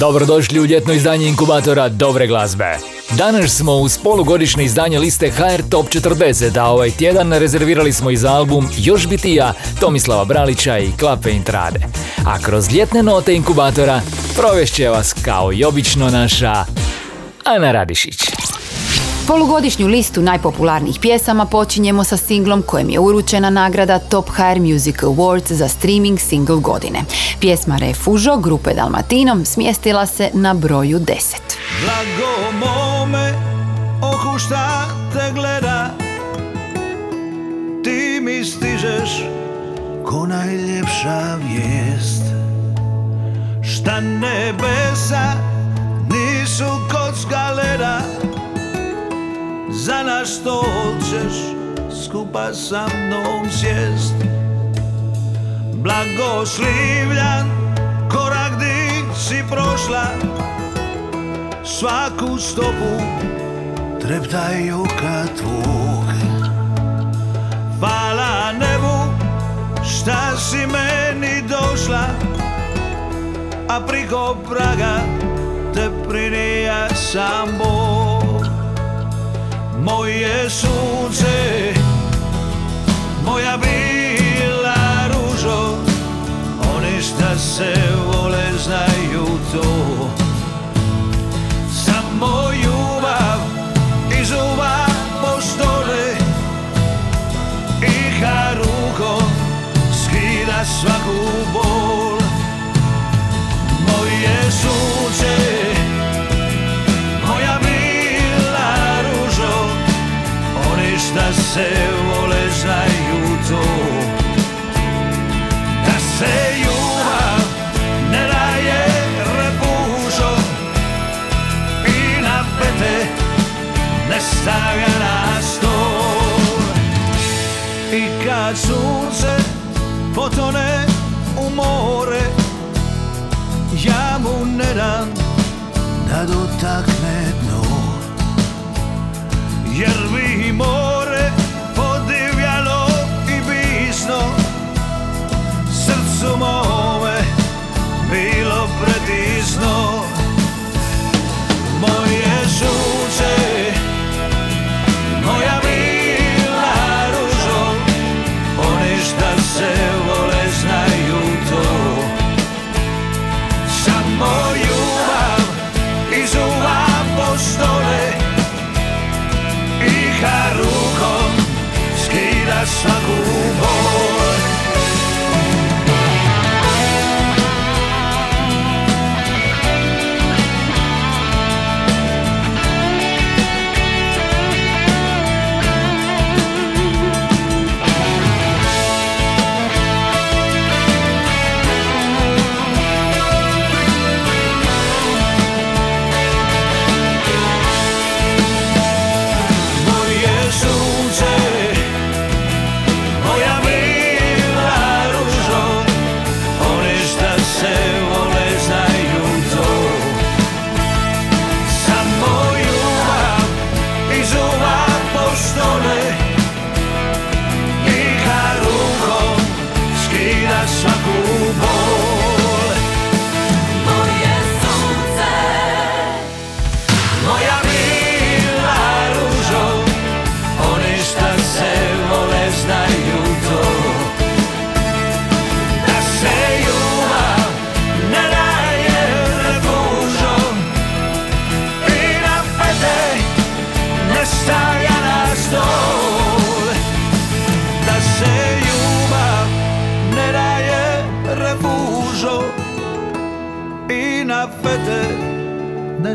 Dobrodošli u ljetno izdanje inkubatora Dobre glazbe. Danas smo uz polugodišnje izdanje liste HR Top 40, a ovaj tjedan rezervirali smo i za album Još bitija Tomislava Bralića i Klape Intrade. A kroz ljetne note inkubatora provešće vas kao i obično naša Ana Radišić. Polugodišnju listu najpopularnijih pjesama počinjemo sa singlom kojem je uručena nagrada Top HR Music Awards za streaming single godine. Pjesma Refužo grupe Dalmatinom smjestila se na broju 10. Blago mome, oku šta te gleda Ti mi stižeš ko najljepša vijest Šta nebesa nisu kocka leda Za naš stol ćeš skupa sa mnom sjest. Blagoslivljan korak di si prošla. Svaku stopu treptaju kad tvog Hvala nebu šta si meni došla? A priko praga te prinija sam Bog Moje sunce, moja bila ružo Oni šta se vole znaju to. Samo ljubav iz uva postole i rukom skida svaku bol se vole znaju to da se ljubav ne daje repužo. I na pete ne stavlja na stol. I kad sunce potone u more ja mu ne dam da dotakne dno. Jer bi more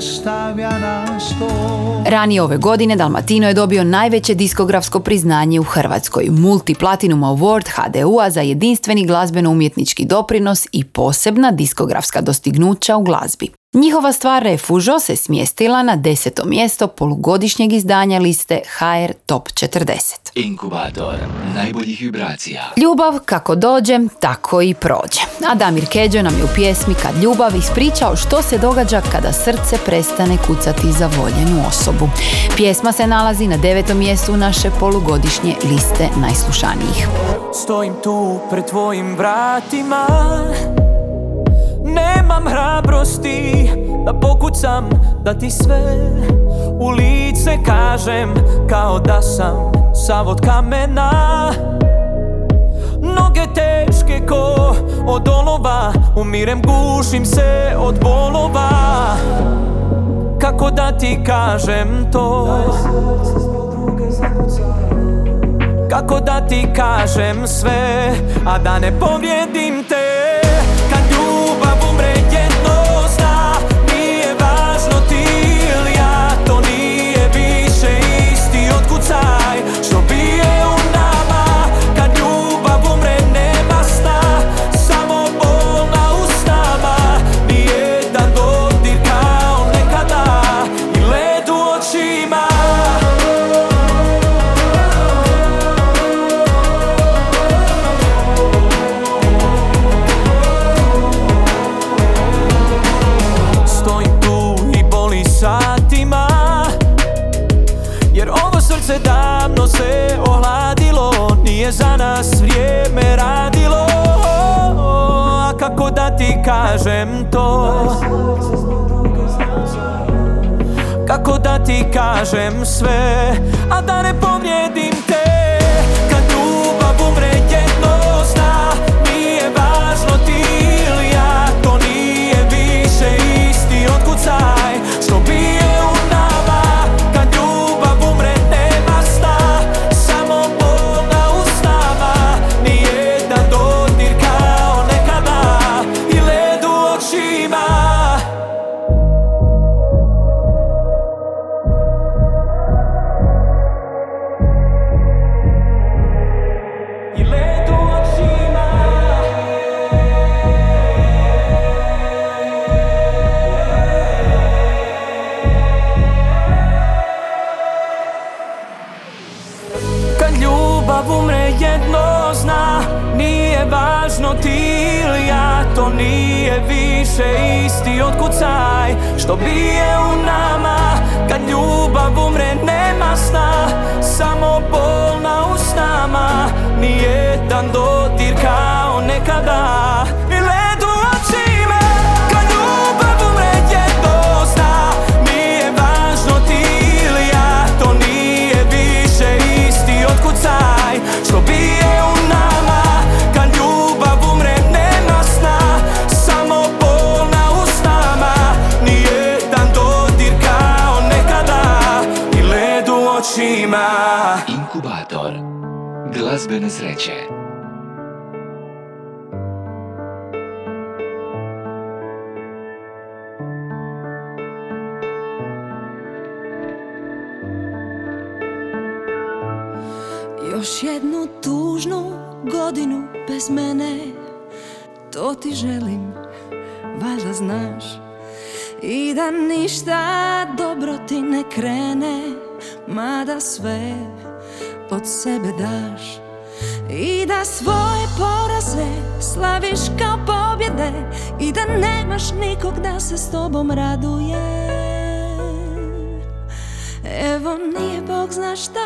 stavlja Ranije ove godine Dalmatino je dobio najveće diskografsko priznanje u Hrvatskoj, Multiplatinum Award HDU-a za jedinstveni glazbeno-umjetnički doprinos i posebna diskografska dostignuća u glazbi. Njihova stvar Refužo se smjestila na deseto mjesto polugodišnjeg izdanja liste HR Top 40. Inkubator najboljih vibracija. Ljubav kako dođe, tako i prođe. A Damir Keđo nam je u pjesmi Kad ljubav ispričao što se događa kada srce prestane kucati za voljenu osobu. Pjesma se nalazi na devetom mjestu naše polugodišnje liste najslušanijih. Stojim tu pred tvojim vratima Nemam hrabrosti da pokucam da ti sve u lice kažem Kao da sam sav od kamena. Noge teške ko od olova Umirem, gušim se od bolova. Kako da ti kažem to? Kako da ti kažem sve A da ne povrijedim te zna Nije važno ti ili ja To nije više isti otkucaj Što bije u nama Kad ljubav umre nema sna. Samo bol na usnama Nijedan dodir kao nekada glazbene sreće. Još jednu tužnu godinu bez mene. To ti želim, valjda znaš. I da ništa dobro ti ne krene Mada sve od sebe daš I da svoje poraze slaviš kao pobjede I da nemaš nikog da se s tobom raduje Evo nije Bog zna što,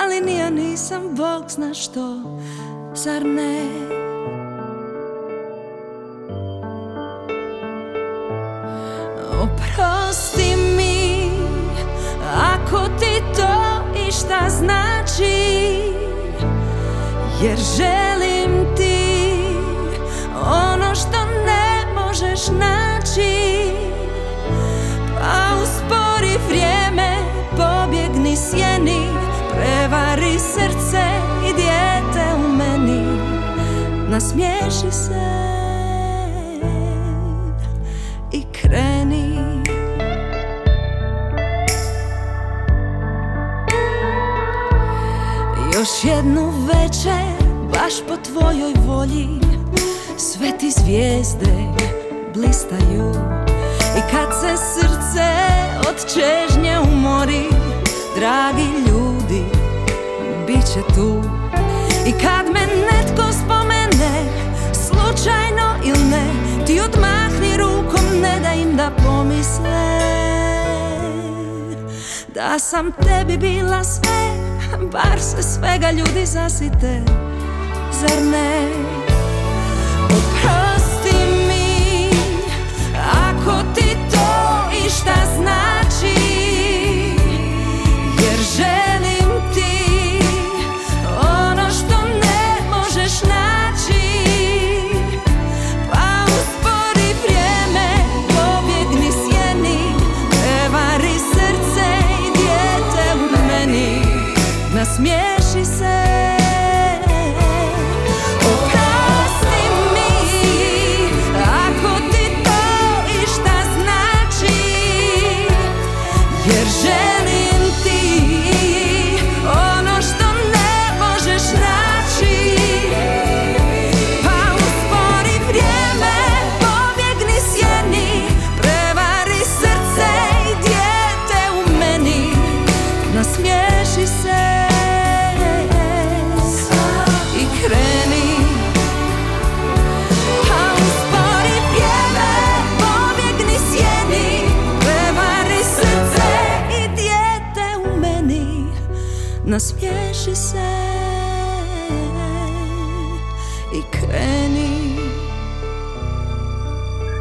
ali ni ja nisam Bog zna što, zar ne? Oprosti mi, ako ti to išta znači Jer želim ti ono što ne možeš naći. Pa uspori vrijeme, pobjegni sjeni Prevari srce i dijete u meni. Nasmiješi se i kreni. Još jednu večer, baš po tvojoj volji. Sve ti zvijezde blistaju. I kad se srce od čežnje umori Dragi ljudi, bit će tu. I kad me netko spomene Slučajno ili ne Ti odmahni rukom, ne da im da pomisle. Da sam tebi bila sve Bar se svega ljudi zasite Zar ne? Oprosti mi Ako ti to išta znači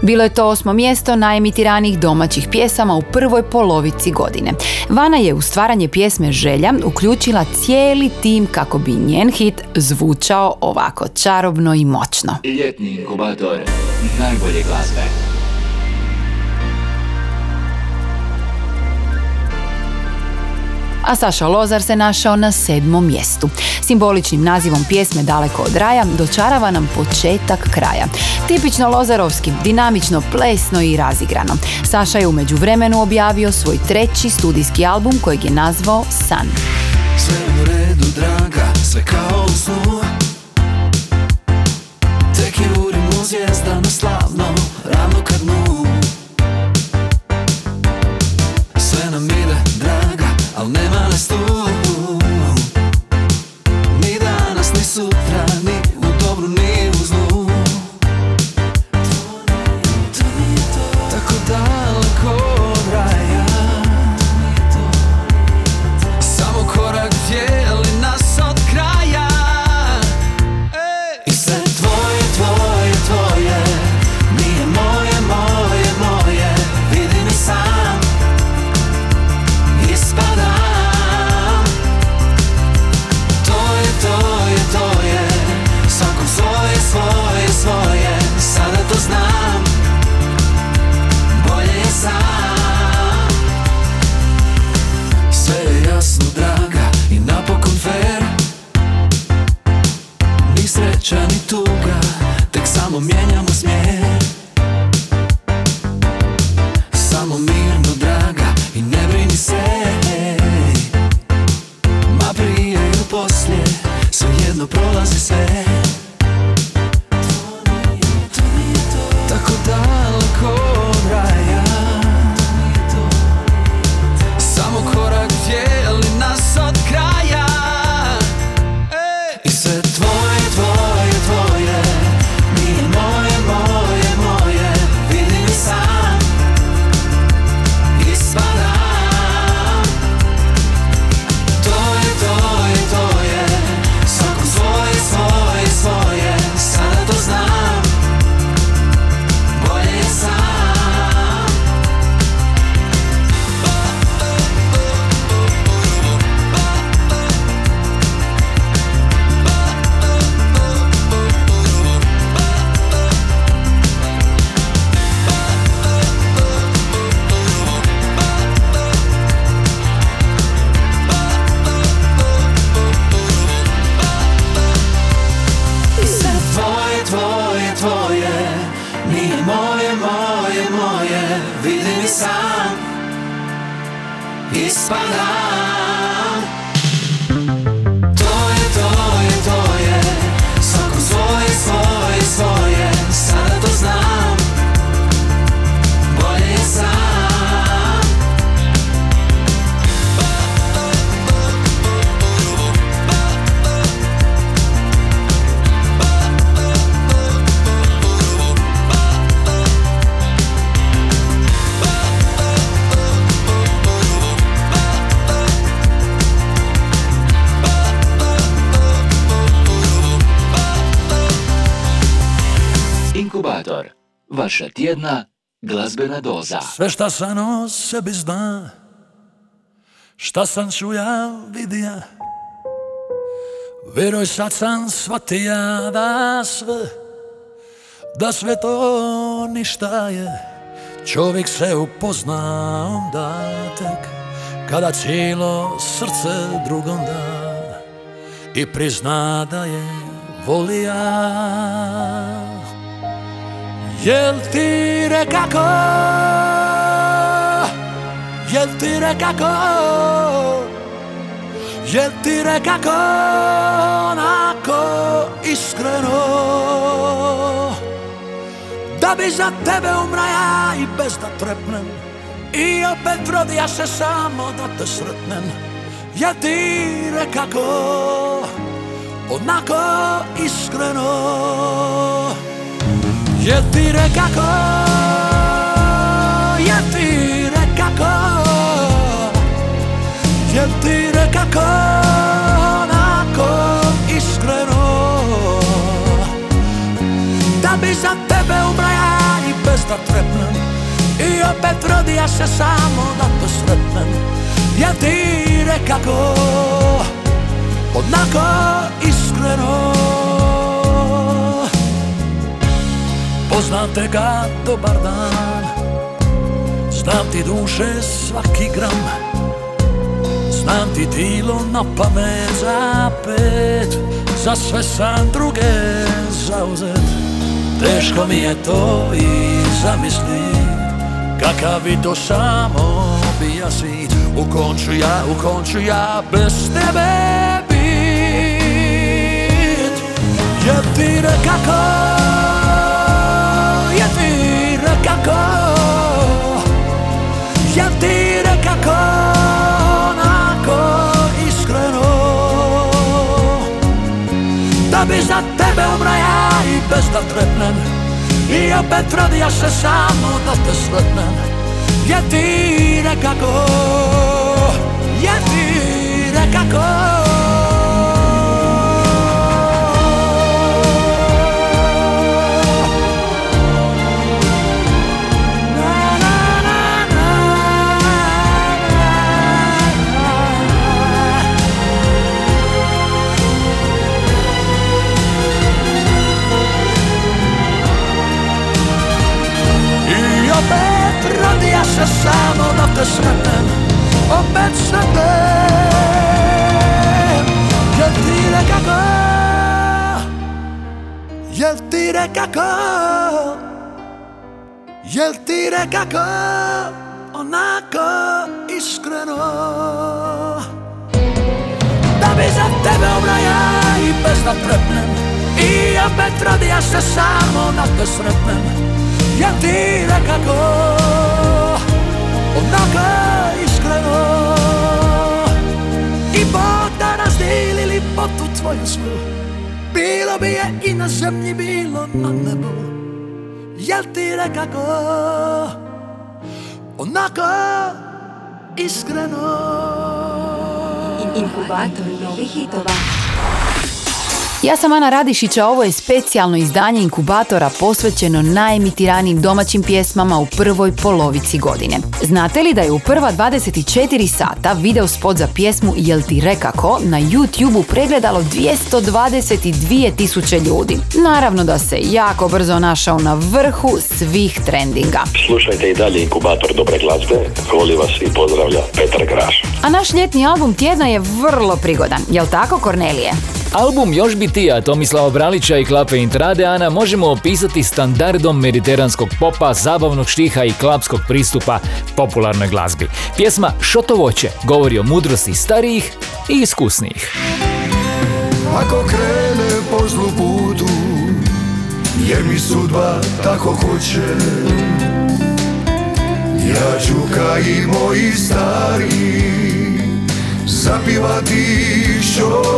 Bilo je to osmo mjesto najemitiranih domaćih pjesama u prvoj polovici godine. Vana je u stvaranje pjesme Želja uključila cijeli tim kako bi njen hit zvučao ovako čarobno i moćno. Ljetni inkubator najbolje glazbe. A Saša Lozar se našao na sedmom mjestu. Simboličnim nazivom pjesme Daleko od raja dočarava nam početak kraja. Tipično Lozarovski, dinamično, plesno i razigrano. Saša je u međuvremenu objavio svoj treći studijski album kojeg je nazvao San. Sve u redu, draga, sve kao u snu Tek je u zvijezdano slavno, ravno kad eres tú. Vaša tjedna glazbena doza. Sve šta sam o sebi zna, šta sam čuja vidija, Veruj sad sam shvatija da sve, da sve to ništa je, čovjek se upozna onda tek, kada cijelo srce drugom da i prizna da je volija. Jel ti rekako, jel ti rekako, jel ti rekako onako iskreno. Da bi za tebe umraja i bez da trepnem. I opet rodija se samo da te sretnem. Jel ti rekako onako iskreno Jel ti rekako, jel ti rekako Jel ti rekako onako iskreno. Da bi za tebe umraja i bez da trepnem I opet rodija se samo da te sretnem Jel ti rekako onako iskreno Poznam te ga dobar dan. Znam ti duše svaki gram. Znam ti tilo na pamet za pet. Za sve sam druge zauzet. Teško mi je to i zamislit Kakav bi to samo bija svit U konču ja, u konču ja bez tebe bit. Jel ti rekako ti rekako Onako iskreno? Da bi za tebe umraja i bez da trepnem I opet rodija se samo da te sretnem. Jel ti rekako Jel ti rekako ti rekako Jel ti rekako Onako iskreno? Da bi za tebe umraja i bez da trepnem I opet rodija se samo da te sretnem. Jel ti rekako Onako iskreno? I Bog da razdeli lipotu tvoju svu Bilo bi je i na zemlji, bilo na nebu. Jel ti rekako Onako iskreno Inkubator novih hitova. Ja sam Ana Radišić, a ovo je specijalno izdanje inkubatora posvećeno najemitiranijim domaćim pjesmama u prvoj polovici godine. Znate li da je u prva 24 sata video spot za pjesmu Jel ti rekako na YouTube-u pregledalo 222 tisuće ljudi? Naravno da se jako brzo našao na vrhu svih trendinga. Slušajte i dalje inkubator dobre glazbe. Voli vas i pozdravlja Petar Graš. A naš ljetni album tjedna je vrlo prigodan, jel tako Kornelije? Album Još bi tija Tomislava Bralića i Klape Intrade Ana možemo opisati standardom mediteranskog popa, zabavnog štiha i klapskog pristupa popularnoj glazbi. Pjesma Šoto voće govori o mudrosti starijih i iskusnijih. Ako krene po zlu putu Jer mi sudba tako hoće Ja ću i moji stari Zapivati što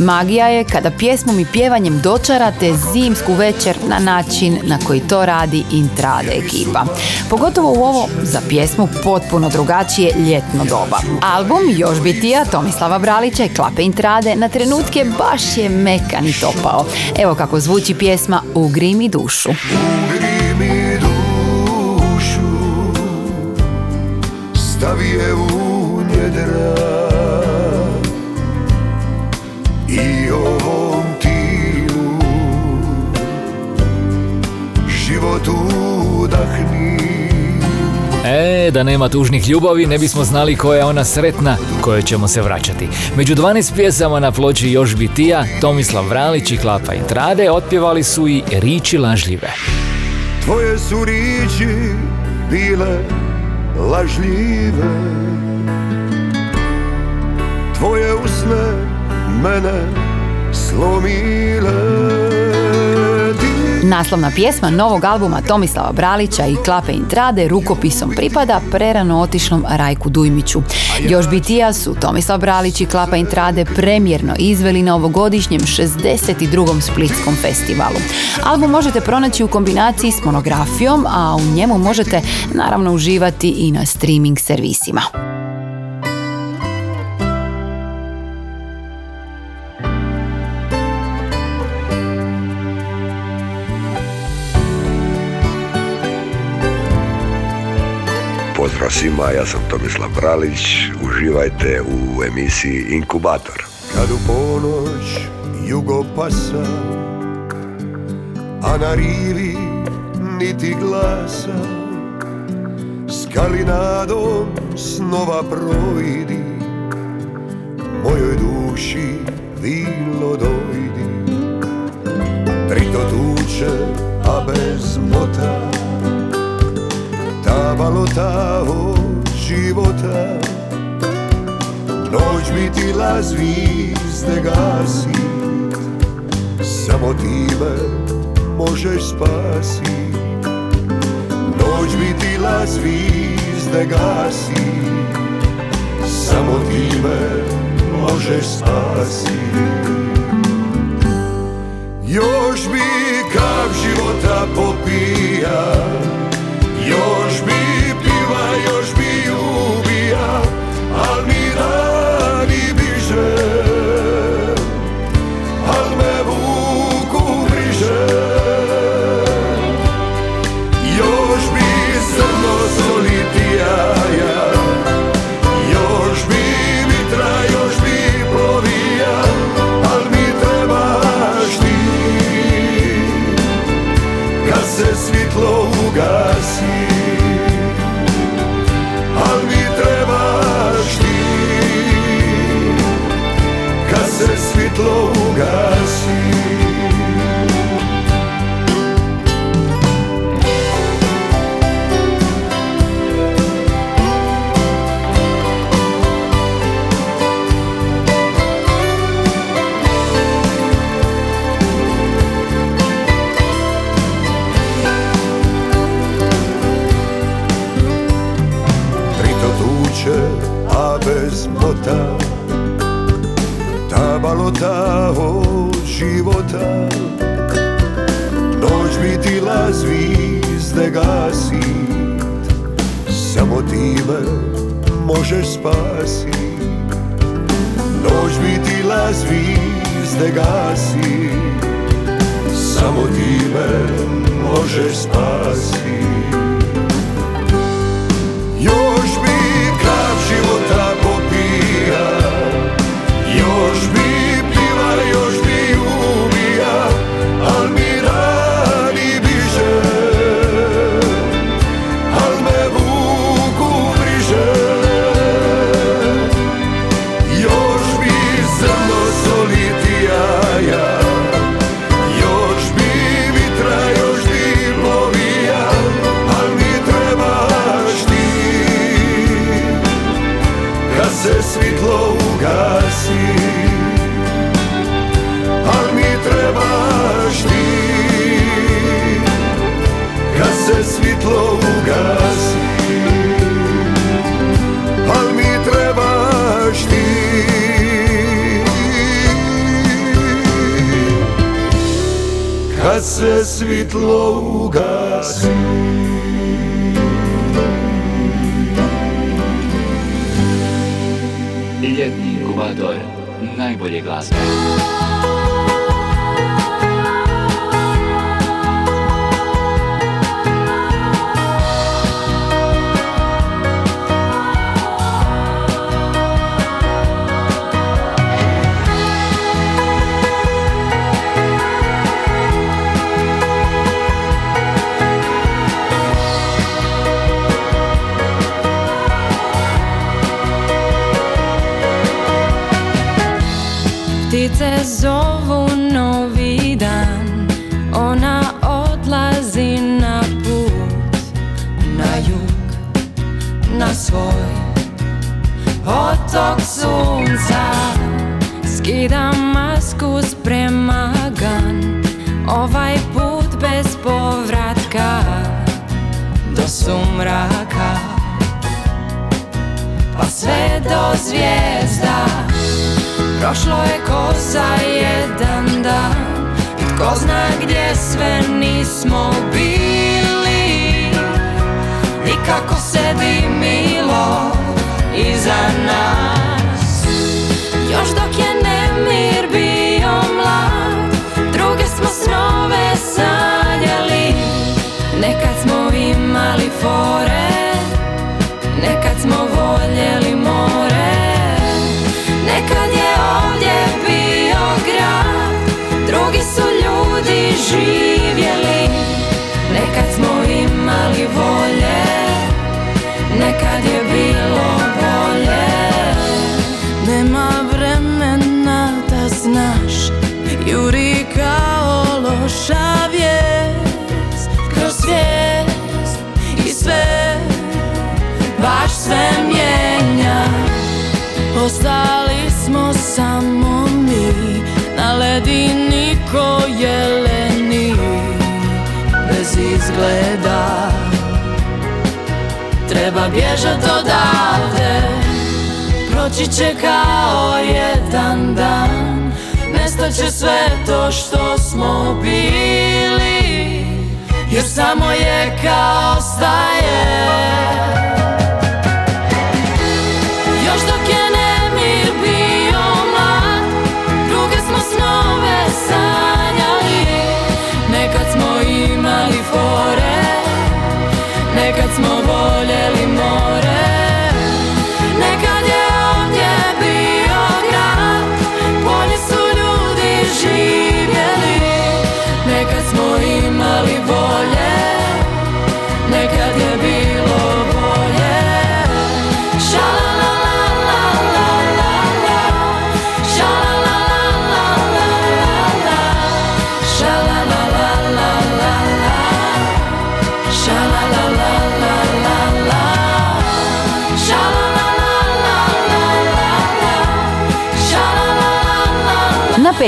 Magija je kada pjesmom i pjevanjem dočarate zimsku večer na način na koji to radi Intrade ekipa. Pogotovo u ovo za pjesmu potpuno drugačije ljetno doba. Album Još bitija Tomislava Bralića i Klape Intrade na trenutke baš je mekan i topao. Evo kako zvuči pjesma Ugri mi dušu. Ugri Da nema tužnih ljubavi, ne bismo znali koja je ona sretna kojoj ćemo se vraćati. Među 12 pjesama na ploči Još bi tija, Tomislav Vralić i Klapa Intrade otpjevali su i Riči lažljive. Tvoje su riči bile lažljive Tvoje usne mene slomile Naslovna pjesma novog albuma Tomislava Bralića i Klape Intrade rukopisom pripada prerano otišlom Rajku Dujmiću. Još bitija su Tomislav Bralić i Klapa Intrade premjerno izveli na ovogodišnjem 62. Splitskom festivalu. Album možete pronaći u kombinaciji s monografijom, a u njemu možete naravno uživati i na streaming servisima. Pozdrav svima, ja sam Tomislav Bralić, uživajte u emisiji Inkubator. Kad u ponoć jugo pasa A na rivi niti glasa Skalinadom snova projdi Mojoj duši vino dojdi Trito tuče, a bez mota Ta balota od života. Noć mi ti la zvizde gasi. Samo ti me možeš spasi. Noć mi ti la zvizde gasi. Samo ti me možeš spasi. Još bi kap gasit Samo ti me možeš spasit. Noć bi ti la zvizde gasit. Samo ti me možeš spasit. Još se svitlo ugasi Ljetni inkubator najbolje glazbe. Skida masku sprema gan Ovaj put bez povratka Do sumraka. Pa sve do zvijezda Prošlo je ko za jedan dan. I tko zna gdje sve nismo bili I kako sedi milo iza nas. Još dok je fore Nekad smo voljeli more. Nekad je ovdje bio grad Drugi ko jeleni Bez izgleda. Treba bježat odavde Proći će kao jedan dan. Nestaće sve to što smo bili Jer samo je kao staje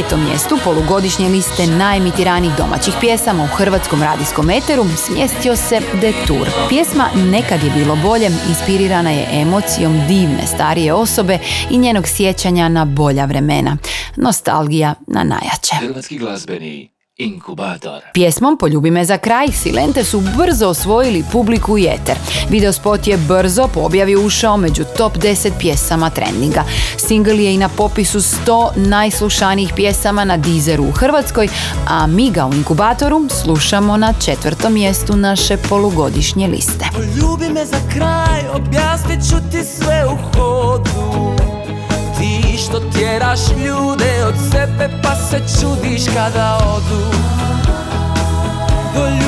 petom mjestu polugodišnje liste najemitiranijih domaćih pjesama u hrvatskom radijskom eteru smjestio se Detour. Pjesma Nekad je bilo bolje inspirirana je emocijom divne starije osobe i njenog sjećanja na bolja vremena. Nostalgija na najjače. Hrvatski glazbeni inkubator. Pjesmom Poljubi me za kraj Silente su brzo osvojili publiku i eter. Videospot je brzo po objavi ušao među top 10 pjesama trendinga. Single je i na popisu 100 najslušanijih pjesama na Deezeru u Hrvatskoj, a mi ga u inkubatoru slušamo na četvrtom mjestu naše polugodišnje liste. Poljubi me za kraj, objasnit ću ti sve u hodu što tjeraš ljude od sebe pa se čudiš kada odu Poljubi me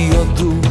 e outro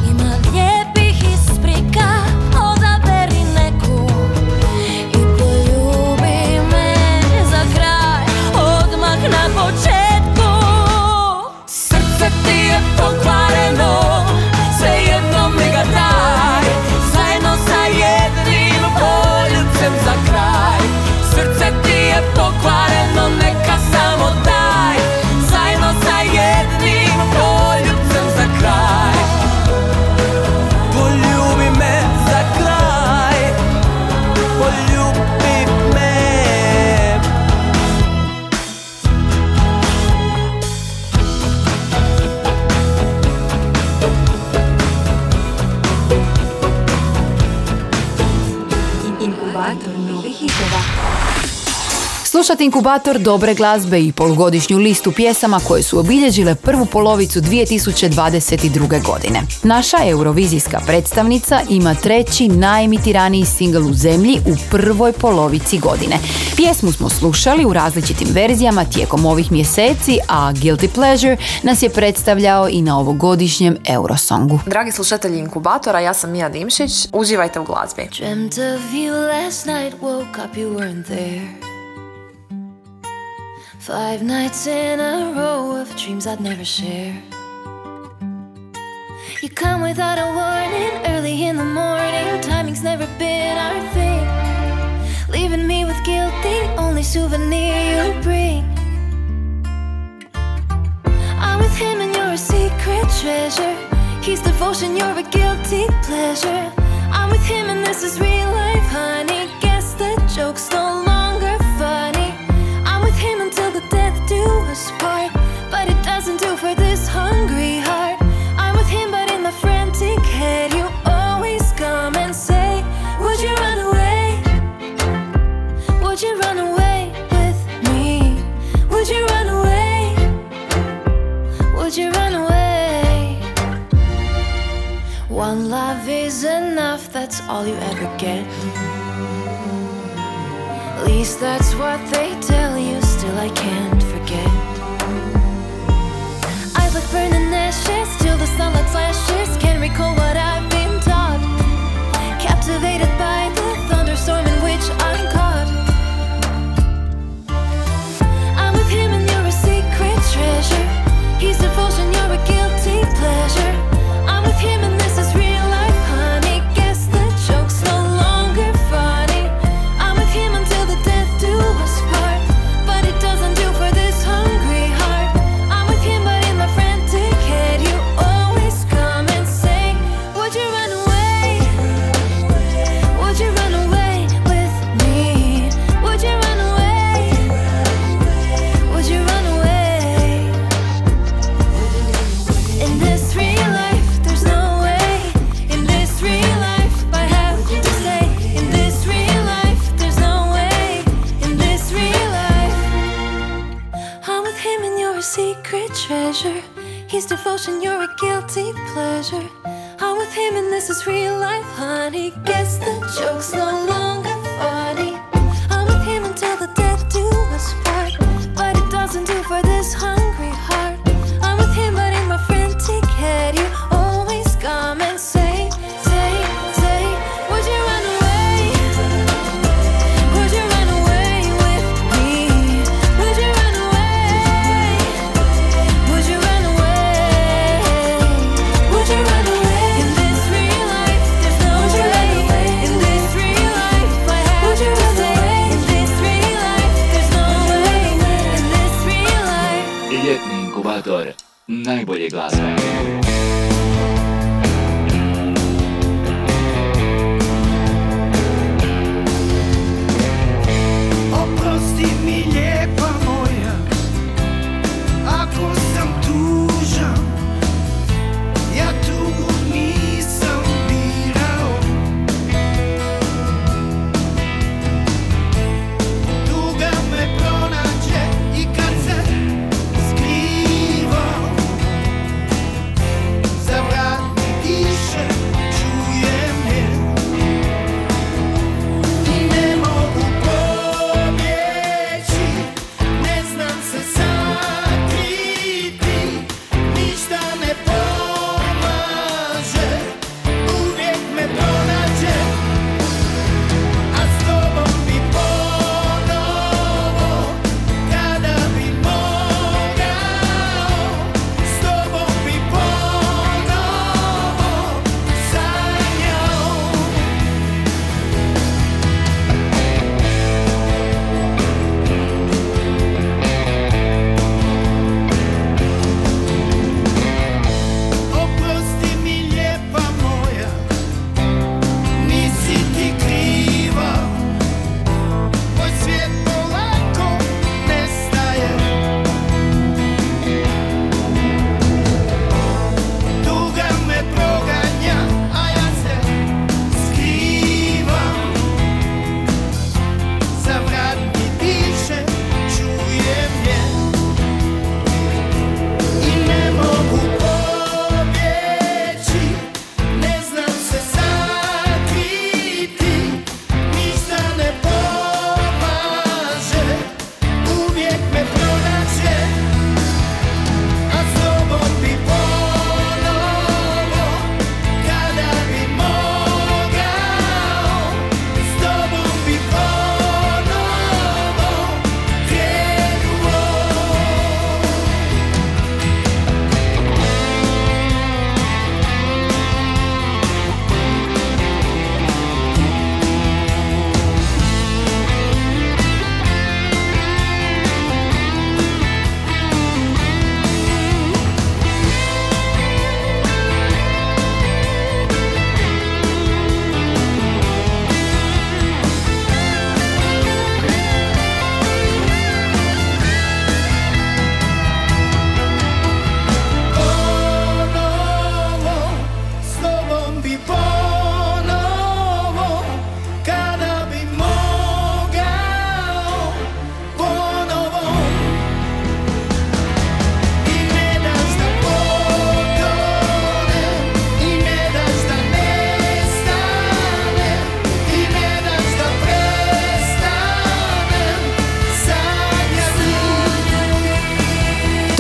Slušati inkubator dobre glazbe i polugodišnju listu pjesama koje su obilježile prvu polovicu 2022. godine. Naša eurovizijska predstavnica ima treći najemitiraniji singl u zemlji u prvoj polovici godine. Pjesmu smo slušali u različitim verzijama tijekom ovih mjeseci, a Guilty Pleasure nas je predstavljao i na ovogodišnjem Eurosongu. Dragi slušatelji inkubatora, ja sam Mija Dimšić. Uživajte u glazbi. Five nights in a row of dreams I'd never share. You come without a warning, early in the morning. Timing's never been our thing. Leaving me with guilt, the only souvenir you bring. I'm with him and you're a secret treasure. He's devotion, you're a guilty pleasure. I'm with him and this is real life, honey. Guess the joke's no all you ever get. At least that's what they tell you, still I can't forget. Eyes like burning ashes, till the sunlight flashes, can't recall.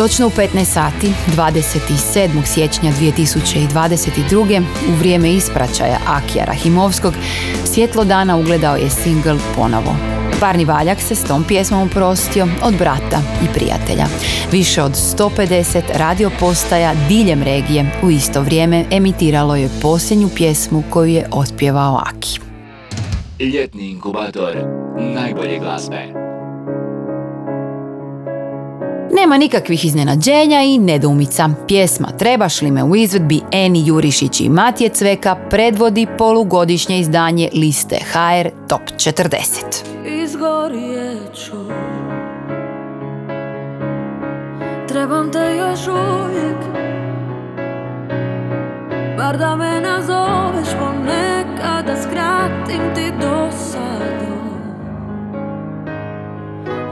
Točno u 15 sati, 27. siječnja 2022. u vrijeme ispraćaja Akija Rahimovskog, svjetlo dana ugledao je singl ponovo. Parni valjak se s tom pjesmom uprostio od brata i prijatelja. Više od 150 radio postaja diljem regije u isto vrijeme emitiralo je posljednju pjesmu koju je otpjevao Aki. Ljetni inkubator najbolje glazbe. Nema nikakvih iznenađenja i nedoumica. Pjesma Trebaš li me u izvedbi Eni Jurišić i Matije Cveka predvodi polugodišnje izdanje liste HR Top 40. izgorijet ću Trebam te još uvijek Bar da me nazoveš ponekad Da skratim ti dosadu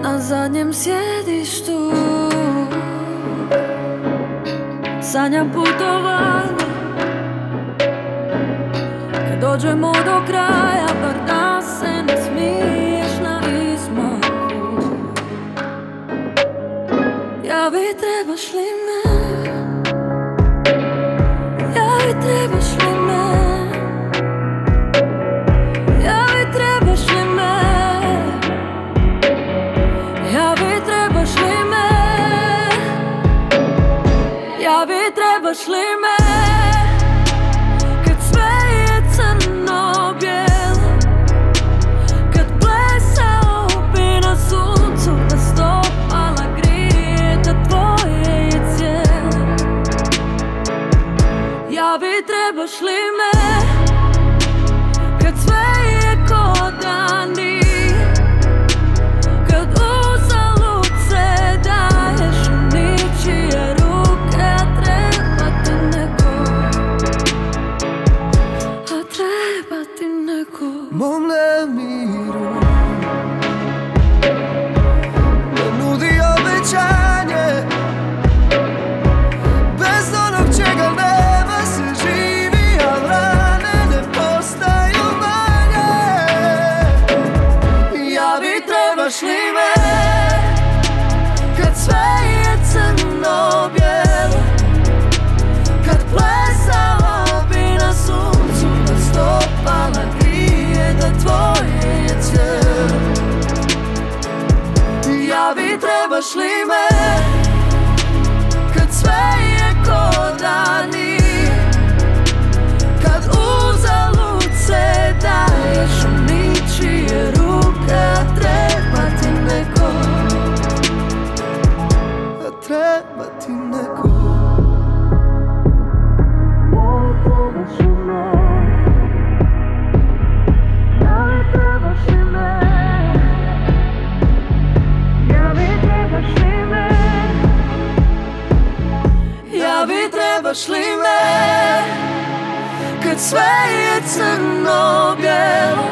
Na zadnjem sjedištu. Sanjam putovanje. Kad dođemo do kraja Bar da se ne smiješ na izmaku. Ja bi trebaš li me? Ja bi trebaš trebaš li me Kad sve je crno bijelo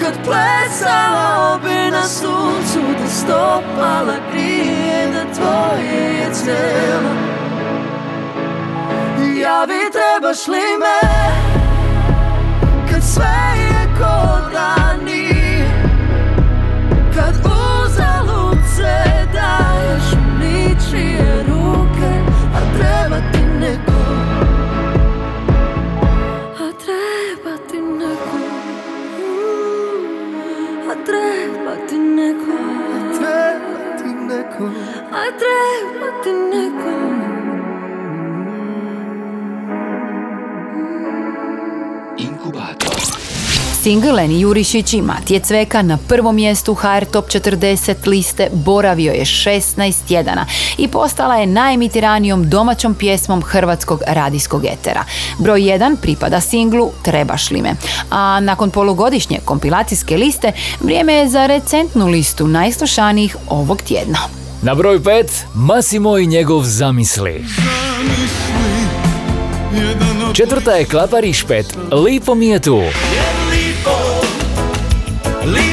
Kad plesala bi na suncu Da stopala tvoje je Trebaš li me? Kad sve je ko da Single Eni Jurišić i Matije Cveka na prvom mjestu HR Top 40 liste boravio je 16 tjedana i postala je najemitiranijom domaćom pjesmom hrvatskog radijskog etera. Broj 1 pripada singlu Trebaš li me, a nakon polugodišnje kompilacijske liste vrijeme je za recentnu listu najslušanijih ovog tjedna. Na broju 5 Masimo i njegov zamisli. Četvrta je Klapa Rišpet, Lipo mi je tu.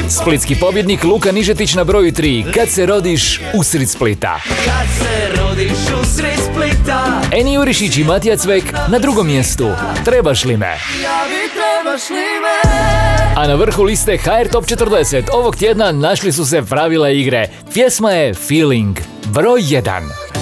Splitski pobjednik Luka Nižetić na broju 3. Kad se rodiš u sred Splita. Kad se rodiš u sred Splita. Eni Jurišić i Matija Cvek na drugom mjestu. Trebaš li me? Ja bi trebaš li me? A na vrhu liste HR Top 40 ovog tjedna našli su se pravila igre. Pjesma je Feeling, broj 1.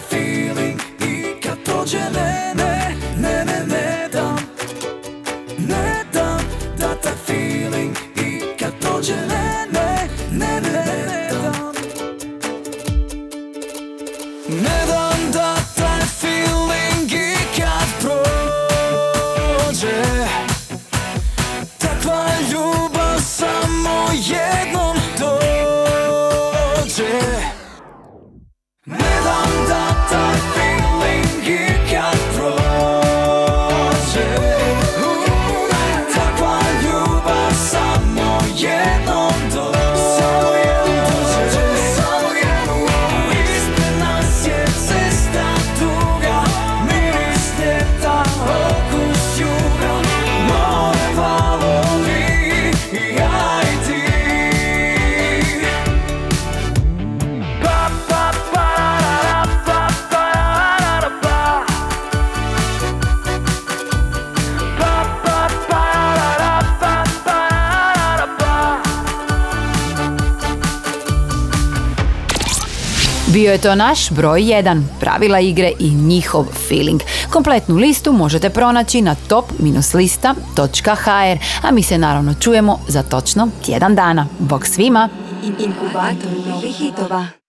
that feeling. Bio je to naš broj 1, pravila igre i njihov feeling. Kompletnu listu možete pronaći na top-lista.hr, a mi se naravno čujemo za točno tjedan dana. Bog svima! Inkubator novih hitova.